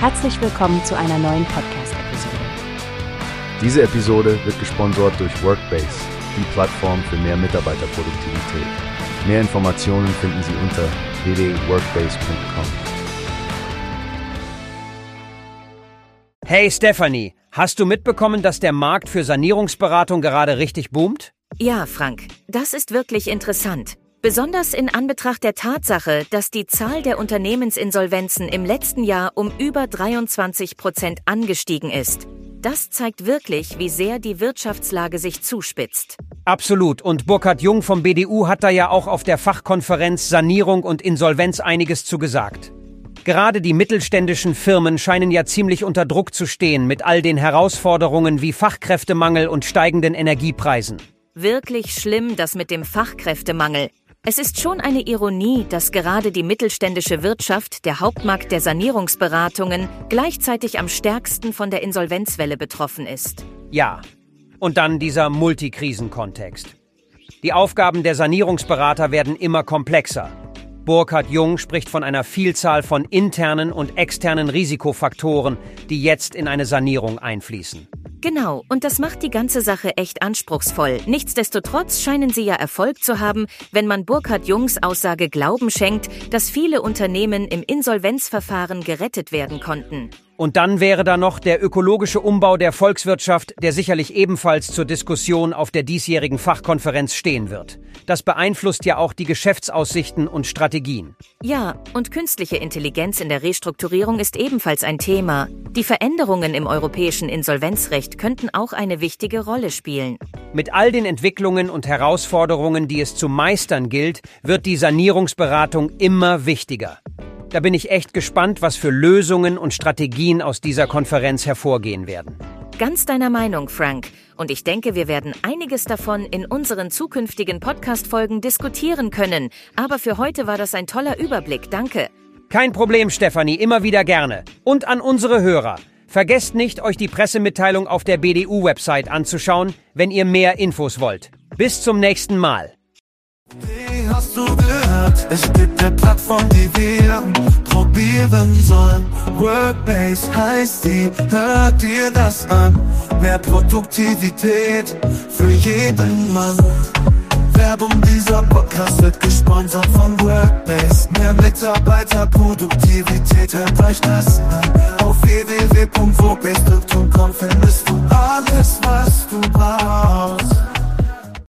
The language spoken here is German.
Herzlich willkommen zu einer neuen Podcast-Episode. Diese Episode wird gesponsert durch Workbase, die Plattform für mehr Mitarbeiterproduktivität. Mehr Informationen finden Sie unter www.workbase.com. Hey Stephanie, hast du mitbekommen, dass der Markt für Sanierungsberatung gerade richtig boomt? Ja, Frank, das ist wirklich interessant. Besonders in Anbetracht der Tatsache, dass die Zahl der Unternehmensinsolvenzen im letzten Jahr um über 23 Prozent angestiegen ist. Das zeigt wirklich, wie sehr die Wirtschaftslage sich zuspitzt. Absolut. Und Burkhard Jung vom BDU hat da ja auch auf der Fachkonferenz Sanierung und Insolvenz einiges zugesagt. Gerade die mittelständischen Firmen scheinen ja ziemlich unter Druck zu stehen mit all den Herausforderungen wie Fachkräftemangel und steigenden Energiepreisen. Wirklich schlimm, das mit dem Fachkräftemangel. Es ist schon eine Ironie, dass gerade die mittelständische Wirtschaft, der Hauptmarkt der Sanierungsberatungen, gleichzeitig am stärksten von der Insolvenzwelle betroffen ist. Ja. Und dann dieser Multikrisenkontext. Die Aufgaben der Sanierungsberater werden immer komplexer. Burkhard Jung spricht von einer Vielzahl von internen und externen Risikofaktoren, die jetzt in eine Sanierung einfließen. Genau, und das macht die ganze Sache echt anspruchsvoll. Nichtsdestotrotz scheinen sie ja Erfolg zu haben, wenn man Burkhard Jungs Aussage Glauben schenkt, dass viele Unternehmen im Insolvenzverfahren gerettet werden konnten. Und dann wäre da noch der ökologische Umbau der Volkswirtschaft, der sicherlich ebenfalls zur Diskussion auf der diesjährigen Fachkonferenz stehen wird. Das beeinflusst ja auch die Geschäftsaussichten und Strategien. Ja, und künstliche Intelligenz in der Restrukturierung ist ebenfalls ein Thema. Die Veränderungen im europäischen Insolvenzrecht könnten auch eine wichtige Rolle spielen. Mit all den Entwicklungen und Herausforderungen, die es zu meistern gilt, wird die Sanierungsberatung immer wichtiger. Da bin ich echt gespannt, was für Lösungen und Strategien aus dieser Konferenz hervorgehen werden. Ganz deiner Meinung, Frank. Und ich denke, wir werden einiges davon in unseren zukünftigen Podcast-Folgen diskutieren können. Aber für heute war das ein toller Überblick. Danke. Kein Problem, Stefanie, immer wieder gerne. Und an unsere Hörer. Vergesst nicht, euch die Pressemitteilung auf der BDU-Website anzuschauen, wenn ihr mehr Infos wollt. Bis zum nächsten Mal. Wie hast du gehört? Es gibt eine Plattform, die wir probieren sollen. Workbase heißt die, hört dir das an. Mehr Produktivität für jeden Mann. Werbung dieser Podcast wird gesponsert von Workbase. Mehr Mitarbeiterproduktivität, euch das an. Auf www.workbase.com